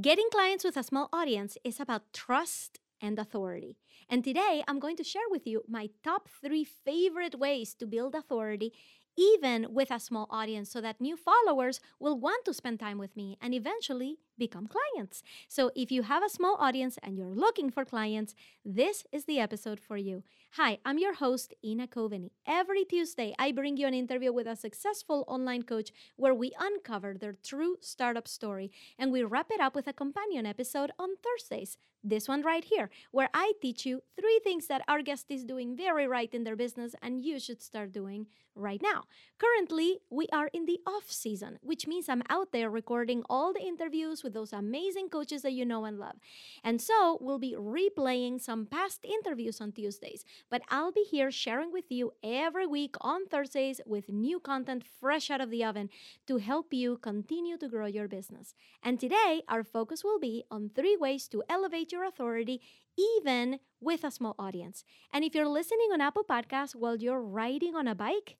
Getting clients with a small audience is about trust and authority. And today I'm going to share with you my top three favorite ways to build authority even with a small audience so that new followers will want to spend time with me and eventually become clients. So if you have a small audience and you're looking for clients, this is the episode for you. Hi, I'm your host, Ina Coveney. Every Tuesday, I bring you an interview with a successful online coach where we uncover their true startup story and we wrap it up with a companion episode on Thursdays. This one right here, where I teach you three things that our guest is doing very right in their business and you should start doing right now. Currently, we are in the off season, which means I'm out there recording all the interviews with those amazing coaches that you know and love. And so we'll be replaying some past interviews on Tuesdays, but I'll be here sharing with you every week on Thursdays with new content fresh out of the oven to help you continue to grow your business. And today, our focus will be on three ways to elevate your authority even with a small audience. And if you're listening on Apple Podcasts while you're riding on a bike,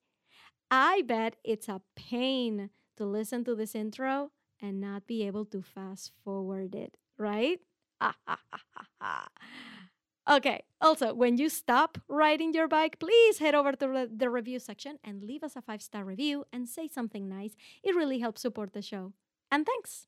I bet it's a pain to listen to this intro and not be able to fast forward it, right? okay, also, when you stop riding your bike, please head over to the review section and leave us a five star review and say something nice. It really helps support the show. And thanks.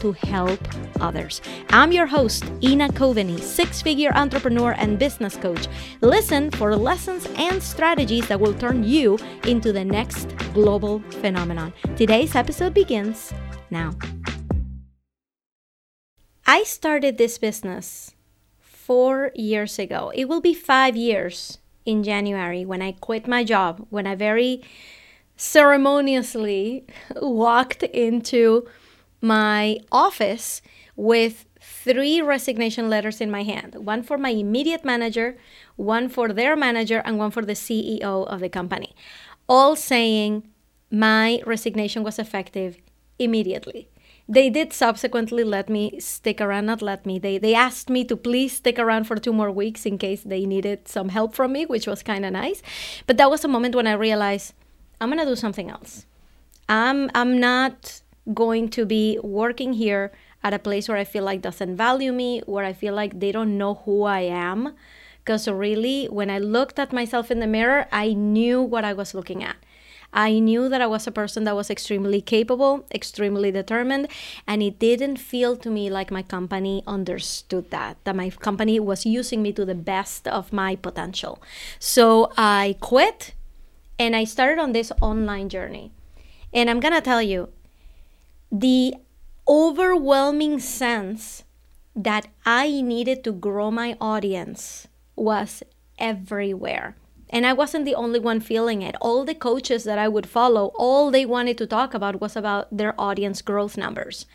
to help others. I'm your host, Ina Coveney, six figure entrepreneur and business coach. Listen for lessons and strategies that will turn you into the next global phenomenon. Today's episode begins now. I started this business four years ago. It will be five years in January when I quit my job, when I very ceremoniously walked into my office with three resignation letters in my hand one for my immediate manager, one for their manager, and one for the CEO of the company, all saying my resignation was effective immediately. They did subsequently let me stick around, not let me. They they asked me to please stick around for two more weeks in case they needed some help from me, which was kind of nice. But that was a moment when I realized I'm going to do something else. I'm I'm not going to be working here at a place where I feel like doesn't value me, where I feel like they don't know who I am. Because really, when I looked at myself in the mirror, I knew what I was looking at. I knew that I was a person that was extremely capable, extremely determined, and it didn't feel to me like my company understood that, that my company was using me to the best of my potential. So I quit and I started on this online journey. And I'm gonna tell you, the overwhelming sense that I needed to grow my audience was everywhere. And I wasn't the only one feeling it. All the coaches that I would follow, all they wanted to talk about was about their audience growth numbers.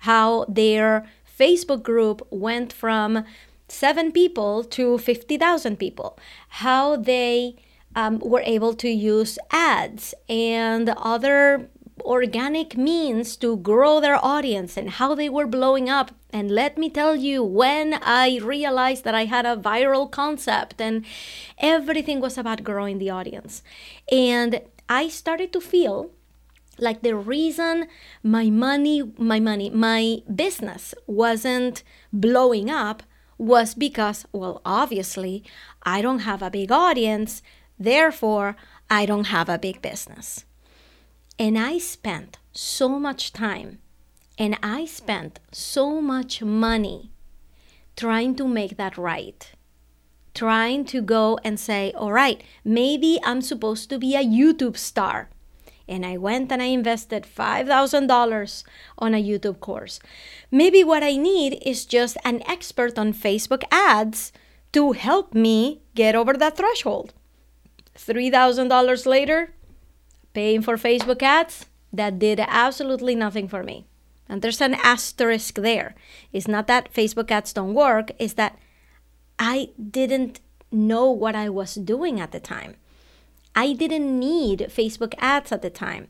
How their Facebook group went from seven people to 50,000 people. How they um, were able to use ads and other organic means to grow their audience and how they were blowing up. And let me tell you, when I realized that I had a viral concept and everything was about growing the audience. And I started to feel like the reason my money, my money, my business wasn't blowing up was because, well, obviously, I don't have a big audience. Therefore, I don't have a big business. And I spent so much time and I spent so much money trying to make that right. Trying to go and say, all right, maybe I'm supposed to be a YouTube star. And I went and I invested $5,000 on a YouTube course. Maybe what I need is just an expert on Facebook ads to help me get over that threshold. $3,000 later, paying for Facebook ads, that did absolutely nothing for me. And there's an asterisk there. It's not that Facebook ads don't work, it's that I didn't know what I was doing at the time. I didn't need Facebook ads at the time.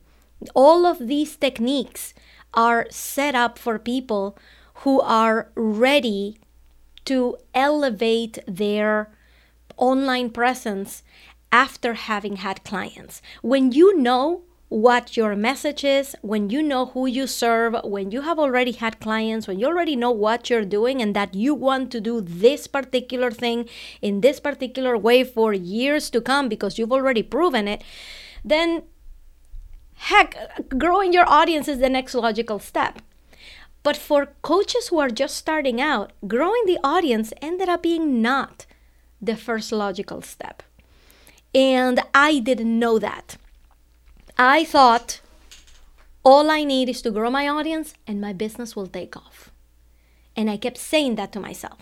All of these techniques are set up for people who are ready to elevate their online presence after having had clients. When you know what your message is, when you know who you serve, when you have already had clients, when you already know what you're doing and that you want to do this particular thing in this particular way for years to come because you've already proven it, then heck, growing your audience is the next logical step. But for coaches who are just starting out, growing the audience ended up being not the first logical step. And I didn't know that. I thought all I need is to grow my audience and my business will take off. And I kept saying that to myself.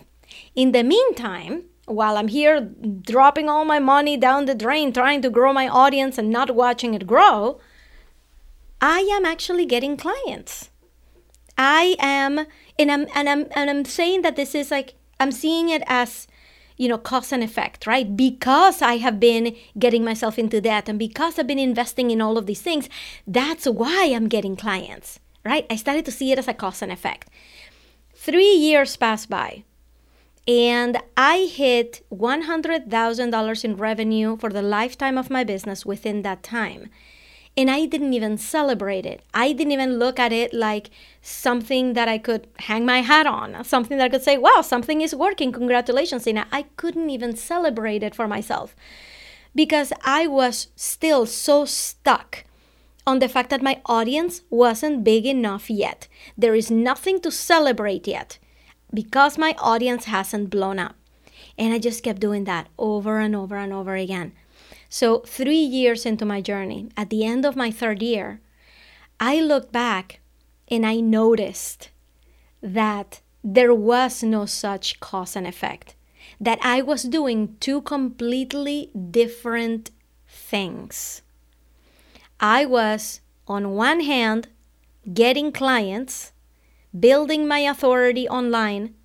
In the meantime, while I'm here dropping all my money down the drain trying to grow my audience and not watching it grow, I am actually getting clients. I am and I'm and I'm and I'm saying that this is like I'm seeing it as you know, cause and effect, right? Because I have been getting myself into debt and because I've been investing in all of these things, that's why I'm getting clients, right? I started to see it as a cause and effect. Three years passed by and I hit $100,000 in revenue for the lifetime of my business within that time. And I didn't even celebrate it. I didn't even look at it like something that I could hang my hat on, something that I could say, wow, something is working. Congratulations, Ina. I couldn't even celebrate it for myself because I was still so stuck on the fact that my audience wasn't big enough yet. There is nothing to celebrate yet because my audience hasn't blown up. And I just kept doing that over and over and over again. So, three years into my journey, at the end of my third year, I looked back and I noticed that there was no such cause and effect, that I was doing two completely different things. I was, on one hand, getting clients, building my authority online,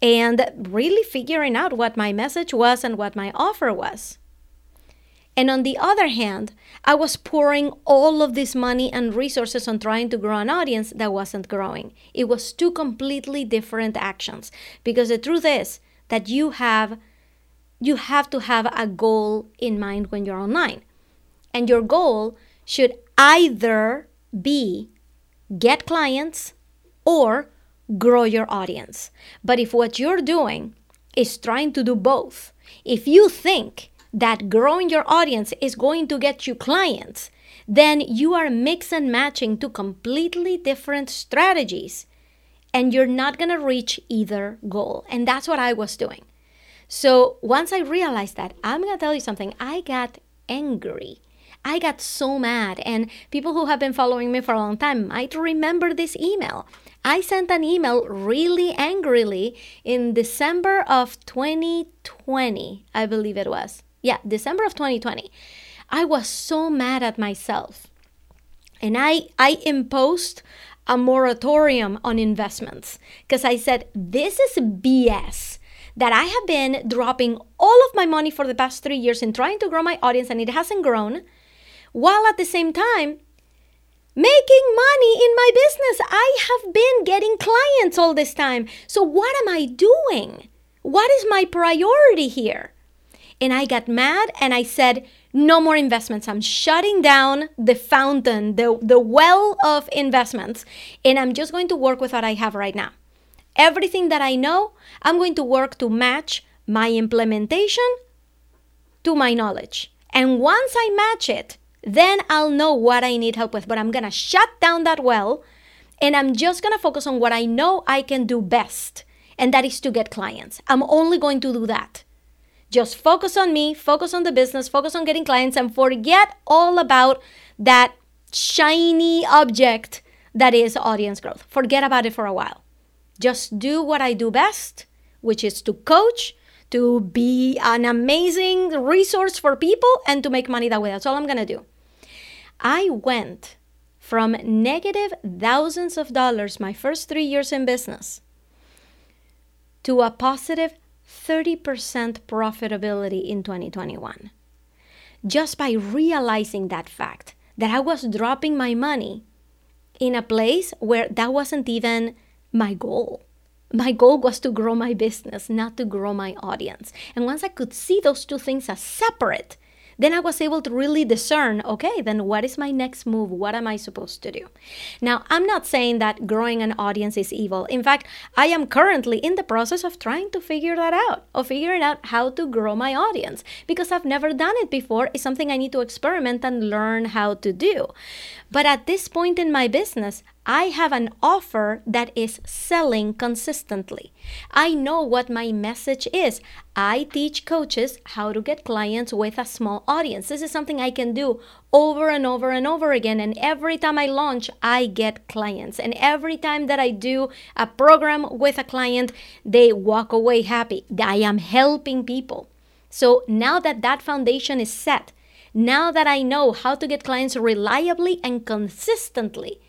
and really figuring out what my message was and what my offer was. And on the other hand, I was pouring all of this money and resources on trying to grow an audience that wasn't growing. It was two completely different actions because the truth is that you have you have to have a goal in mind when you're online. And your goal should either be get clients or grow your audience. But if what you're doing is trying to do both, if you think that growing your audience is going to get you clients, then you are mix and matching two completely different strategies and you're not going to reach either goal. And that's what I was doing. So once I realized that, I'm going to tell you something. I got angry. I got so mad. And people who have been following me for a long time might remember this email. I sent an email really angrily in December of 2020, I believe it was yeah, December of 2020, I was so mad at myself. And I, I imposed a moratorium on investments because I said, this is BS that I have been dropping all of my money for the past three years in trying to grow my audience and it hasn't grown, while at the same time making money in my business. I have been getting clients all this time. So, what am I doing? What is my priority here? And I got mad and I said, no more investments. I'm shutting down the fountain, the, the well of investments, and I'm just going to work with what I have right now. Everything that I know, I'm going to work to match my implementation to my knowledge. And once I match it, then I'll know what I need help with. But I'm going to shut down that well and I'm just going to focus on what I know I can do best, and that is to get clients. I'm only going to do that. Just focus on me, focus on the business, focus on getting clients, and forget all about that shiny object that is audience growth. Forget about it for a while. Just do what I do best, which is to coach, to be an amazing resource for people, and to make money that way. That's all I'm going to do. I went from negative thousands of dollars my first three years in business to a positive 30% profitability in 2021 just by realizing that fact that I was dropping my money in a place where that wasn't even my goal. My goal was to grow my business, not to grow my audience. And once I could see those two things as separate, then I was able to really discern okay, then what is my next move? What am I supposed to do? Now, I'm not saying that growing an audience is evil. In fact, I am currently in the process of trying to figure that out, of figuring out how to grow my audience because I've never done it before. It's something I need to experiment and learn how to do. But at this point in my business, I have an offer that is selling consistently. I know what my message is. I teach coaches how to get clients with a small audience. This is something I can do over and over and over again. And every time I launch, I get clients. And every time that I do a program with a client, they walk away happy. I am helping people. So now that that foundation is set, now that I know how to get clients reliably and consistently,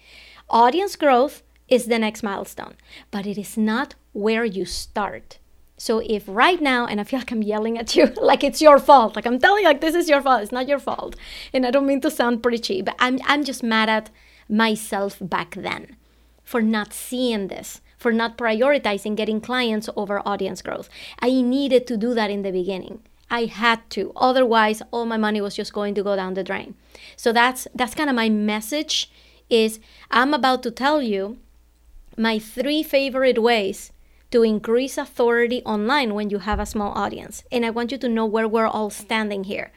Audience growth is the next milestone, but it is not where you start. So if right now, and I feel like I'm yelling at you like it's your fault, like I'm telling you like this is your fault, it's not your fault. And I don't mean to sound preachy, but I'm I'm just mad at myself back then for not seeing this, for not prioritizing getting clients over audience growth. I needed to do that in the beginning. I had to. Otherwise, all my money was just going to go down the drain. So that's that's kind of my message is I'm about to tell you my three favorite ways to increase authority online when you have a small audience. And I want you to know where we're all standing here.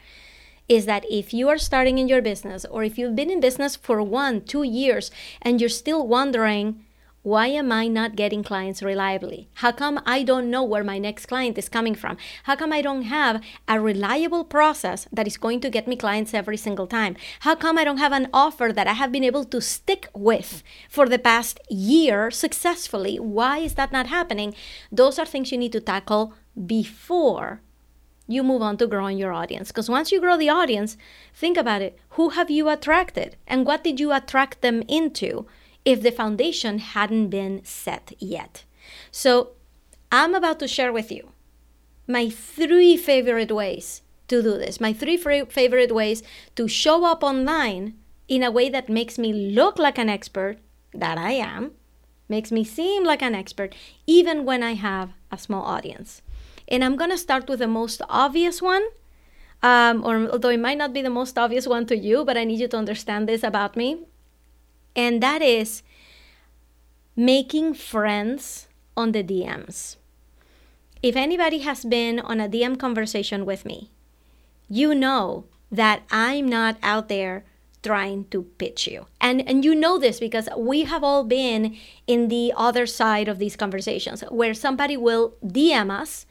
Is that if you are starting in your business or if you've been in business for one, two years, and you're still wondering, why am I not getting clients reliably? How come I don't know where my next client is coming from? How come I don't have a reliable process that is going to get me clients every single time? How come I don't have an offer that I have been able to stick with for the past year successfully? Why is that not happening? Those are things you need to tackle before you move on to growing your audience. Because once you grow the audience, think about it. Who have you attracted? And what did you attract them into? If the foundation hadn't been set yet. So I'm about to share with you my three favorite ways to do this, my three favorite ways to show up online in a way that makes me look like an expert, that I am, makes me seem like an expert, even when I have a small audience. And I'm gonna start with the most obvious one. Um, or although it might not be the most obvious one to you, but I need you to understand this about me and that is making friends on the DMs. If anybody has been on a DM conversation with me, you know that I'm not out there trying to pitch you. And and you know this because we have all been in the other side of these conversations where somebody will DM us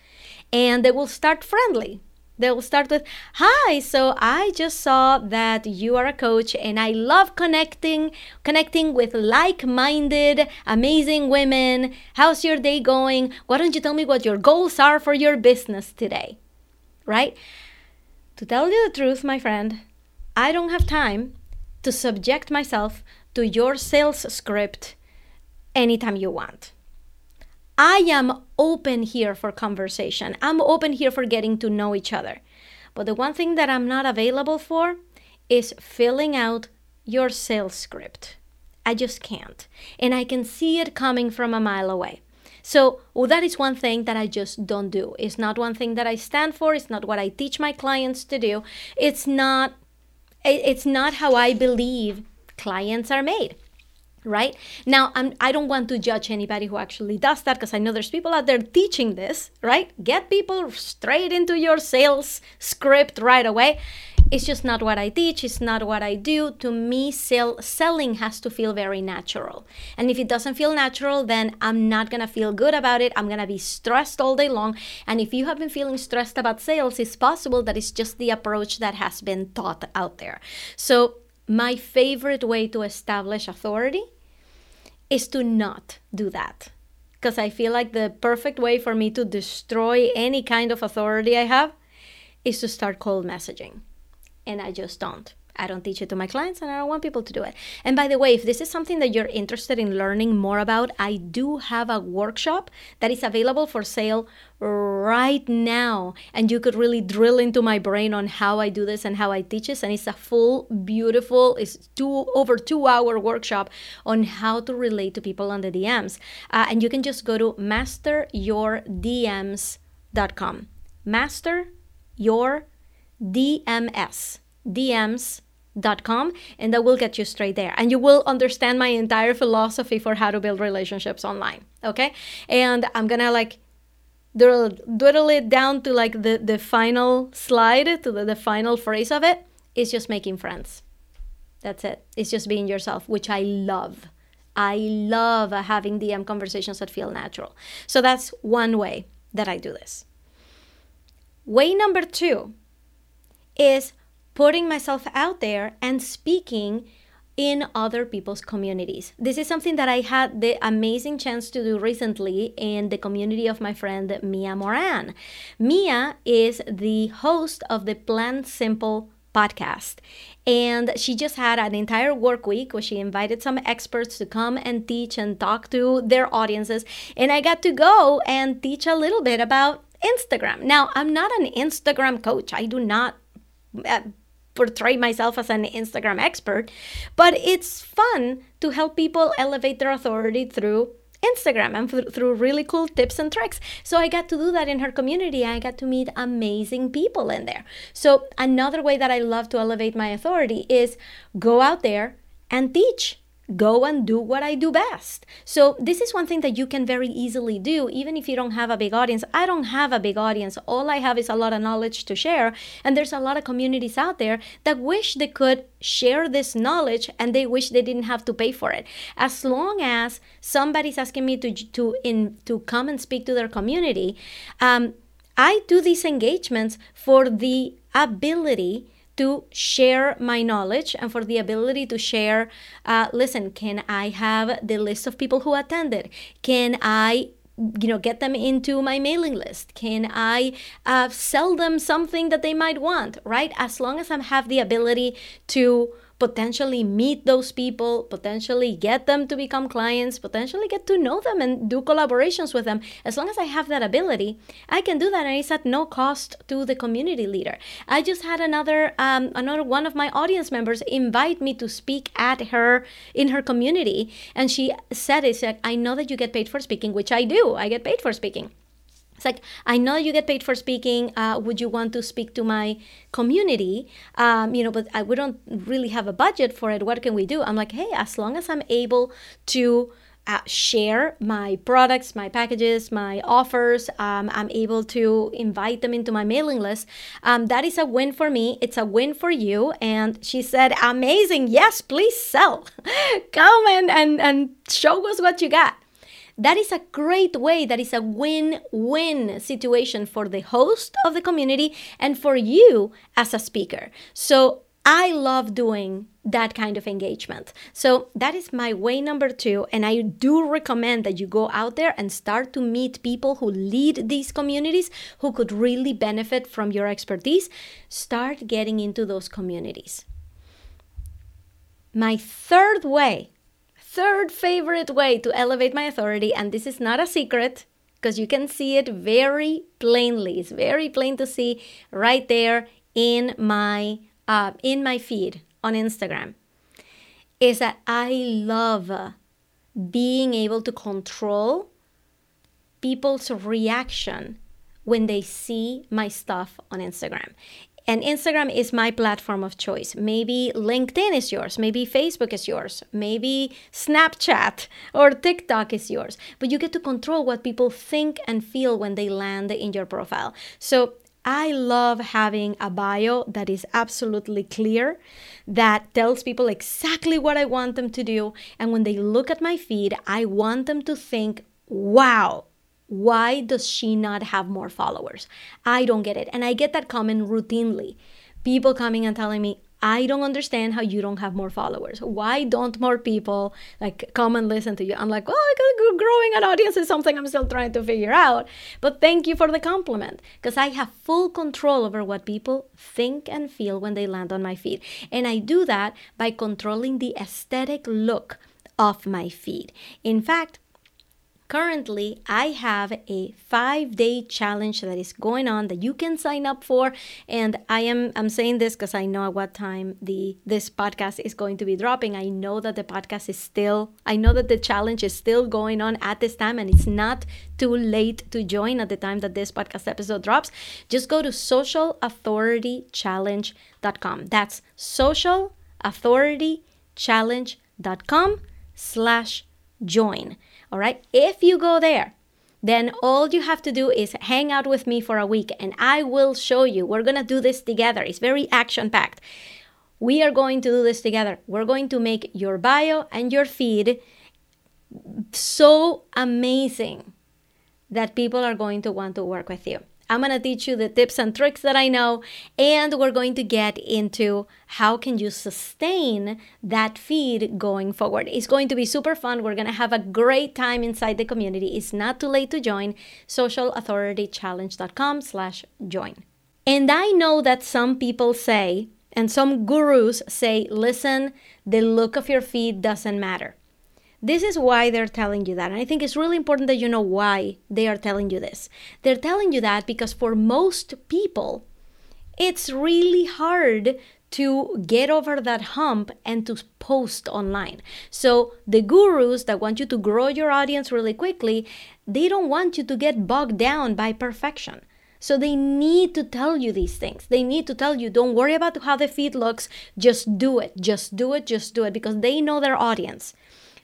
and they will start friendly. They'll start with, Hi, so I just saw that you are a coach and I love connecting, connecting with like-minded, amazing women. How's your day going? Why don't you tell me what your goals are for your business today? Right? To tell you the truth, my friend, I don't have time to subject myself to your sales script anytime you want. I am open here for conversation. I'm open here for getting to know each other. But the one thing that I'm not available for is filling out your sales script. I just can't. And I can see it coming from a mile away. So well, that is one thing that I just don't do. It's not one thing that I stand for. It's not what I teach my clients to do. It's not it's not how I believe clients are made right? Now I'm, i don't want to judge anybody who actually does that because i know there's people out there teaching this right? Get people straight into your sales script right away. It's just not what i teach it's not what i do. To me sell, selling has to feel very natural. And if it doesn't feel natural then i'm not gonna feel good about it. I'm gonna be stressed all day long. And if you have been feeling stressed about sales it's possible that it's just the approach that has been taught out there. So my favorite way to establish authority is to not do that. Because I feel like the perfect way for me to destroy any kind of authority I have is to start cold messaging. And I just don't. I don't teach it to my clients and I don't want people to do it. And by the way, if this is something that you're interested in learning more about, I do have a workshop that is available for sale right now. And you could really drill into my brain on how I do this and how I teach this. And it's a full, beautiful, it's two over two hour workshop on how to relate to people on the DMs. Uh, and you can just go to masteryourdms.com. Master your DMS. DMs com and that will get you straight there. And you will understand my entire philosophy for how to build relationships online okay? And i'm gonna like dwindle it down to like the the final slide to the, the final phrase of it. Is just making friends. That's it. It's just being yourself which i love. I love having dm conversations that feel natural. So that's one way that i do this. Way number two is putting myself out there and speaking in other people's communities. This is something that I had the amazing chance to do recently in the community of my friend Mia Moran. Mia is the host of the Plan Simple podcast. And she just had an entire work week where she invited some experts to come and teach and talk to their audiences. And I got to go and teach a little bit about Instagram. Now, I'm not an Instagram coach. I do not uh, portray myself as an Instagram expert, but it's fun to help people elevate their authority through Instagram and through really cool tips and tricks. So I got to do that in her community. I got to meet amazing people in there. So another way that I love to elevate my authority is go out there and teach go and do what I do best. So, this is one thing that you can very easily do, even if you don't have a big audience. I don't have a big audience. All I have is a lot of knowledge to share. And there's a lot of communities out there that wish they could share this knowledge and they wish they didn't have to pay for it. As long as somebody's asking me to, to, in, to come and speak to their community, um, I do these engagements for the ability to share my knowledge and for the ability to share uh, listen can i have the list of people who attended? Can i you know get them into my mailing list? Can i uh, sell them something that they might want right? As long as i have the ability to potentially meet those people, potentially get them to become clients, potentially get to know them and do collaborations with them. As long as I have that ability, I can do that and it's at no cost to the community leader. I just had another um, another one of my audience members invite me to speak at her in her community and she said it's like I know that you get paid for speaking, which I do. I get paid for speaking. It's like, I know you get paid for speaking. Uh, would you want to speak to my community? Um, you know, but I, we don't really have a budget for it. What can we do? I'm like, hey, as long as I'm able to uh, share my products, my packages, my offers. Um, I'm able to invite them into my mailing list. Um, that is a win for me. It's a win for you. And she said, Amazing. Yes, please sell. Come and, and, and show us what you got. That is a great way, that is a win win situation for the host of the community and for you as a speaker. So I love doing that kind of engagement. So that is my way number two. And I do recommend that you go out there and start to meet people who lead these communities who could really benefit from your expertise. Start getting into those communities. My third way third favorite way to elevate my authority, and this is not a secret because you can see it very plainly. It's very plain to see right there in my uh, in my feed on Instagram. Is that I love being able to control people's reaction when they see my stuff on Instagram. And Instagram is my platform of choice. Maybe LinkedIn is yours. Maybe Facebook is yours. Maybe Snapchat or TikTok is yours. But you get to control what people think and feel when they land in your profile. So I love having a bio that is absolutely clear, that tells people exactly what I want them to do. And when they look at my feed, I want them to think, wow, why does she not have more followers? I don't get it. And I get that comment routinely. People coming and telling me, I don't understand how you don't have more followers. Why don't more people like come and listen to you? I'm like, oh, growing an audience is something I'm still trying to figure out. But thank you for the compliment because I have full control over what people think and feel when they land on my feed. And I do that by controlling the aesthetic look of my feed. In fact, currently i have a five day challenge that is going on that you can sign up for and i am i'm saying this because i know at what time the this podcast is going to be dropping. I know that the podcast is still i know that the challenge is still going on at this time and it's not too late to join at the time that this podcast episode drops. Just go to socialauthoritychallenge.com that's socialauthoritychallenge.com slash join all right. If you go there, then all you have to do is hang out with me for a week and I will show you. We're going to do this together. It's very action packed. We are going to do this together. We're going to make your bio and your feed so amazing that people are going to want to work with you. I'm going to teach you the tips and tricks that I know and we're going to get into how can you sustain that feed going forward. It's going to be super fun. We're going to have a great time inside the community. It's not too late to join socialauthoritychallenge.com/join. And I know that some people say and some gurus say, "Listen, the look of your feed doesn't matter." This is why they're telling you that. And I think it's really important that you know why they are telling you this. They're telling you that because for most people, it's really hard to get over that hump and to post online. So, the gurus that want you to grow your audience really quickly, they don't want you to get bogged down by perfection. So they need to tell you these things. They need to tell you, don't worry about how the feed looks, just do it, just do it, just do it, because they know their audience.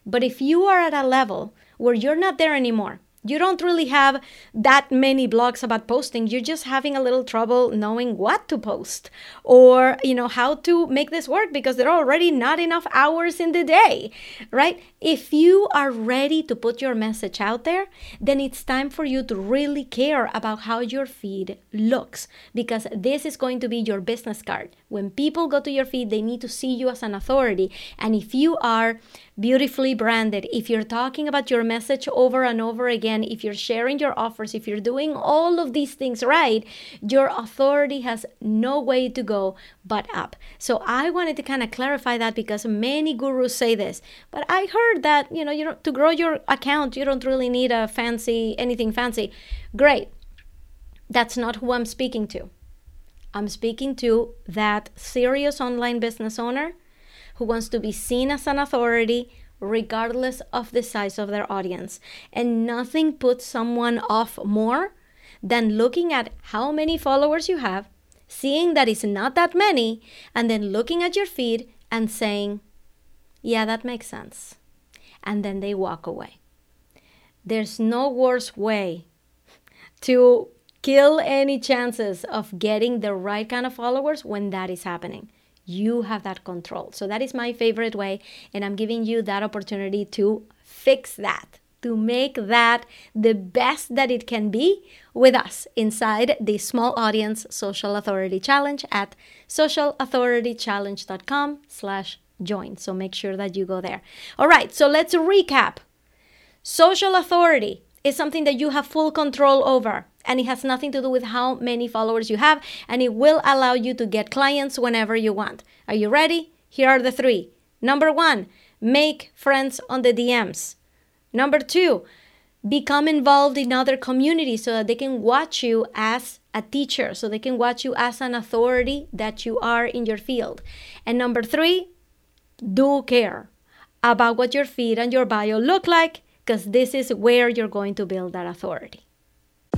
But if you are at a level where you're not there anymore, you don't really have that many blogs about posting you're just having a little trouble knowing what to post or you know how to make this work because there are already not enough hours in the day right? If you are ready to put your message out there then it's time for you to really care about how your feed looks because this is going to be your business card. When people go to your feed they need to see you as an authority. And if you are beautifully branded, if you're talking about your message over and over again, if you're sharing your offers, if you're doing all of these things right, your authority has no way to go but up. So I wanted to kind of clarify that because many gurus say this, but I heard that, you know, you to grow your account, you don't really need a fancy anything fancy. Great. That's not who I'm speaking to. I'm speaking to that serious online business owner who wants to be seen as an authority regardless of the size of their audience. And nothing puts someone off more than looking at how many followers you have, seeing that it's not that many, and then looking at your feed and saying, Yeah, that makes sense. And then they walk away. There's no worse way to kill any chances of getting the right kind of followers when that is happening. You have that control. So that is my favorite way. And I'm giving you that opportunity to fix that, to make that the best that it can be with us inside the Small Audience Social Authority Challenge at socialauthoritychallenge.com slash join. So make sure that you go there. All right, so let's recap. Social authority is something that you have full control over and it has nothing to do with how many followers you have and it will allow you to get clients whenever you want. Are you ready? Here are the three. Number one, make friends on the DMs. Number two, become involved in other communities so that they can watch you as a teacher, so they can watch you as an authority that you are in your field. And number three, do care about what your feed and your bio look like because this is where you're going to build that authority.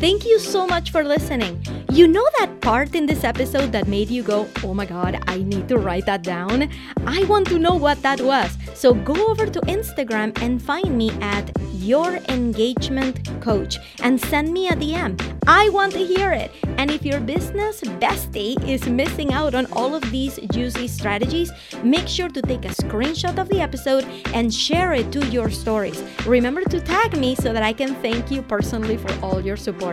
Thank you so much for listening. You know that part in this episode that made you go, oh my god, I need to write that down? I want to know what that was. So go over to Instagram and find me at Your Engagement Coach and send me a DM. I want to hear it. And if your business bestie is missing out on all of these juicy strategies, make sure to take a screenshot of the episode and share it to your stories. Remember to tag me so that I can thank you personally for all your support.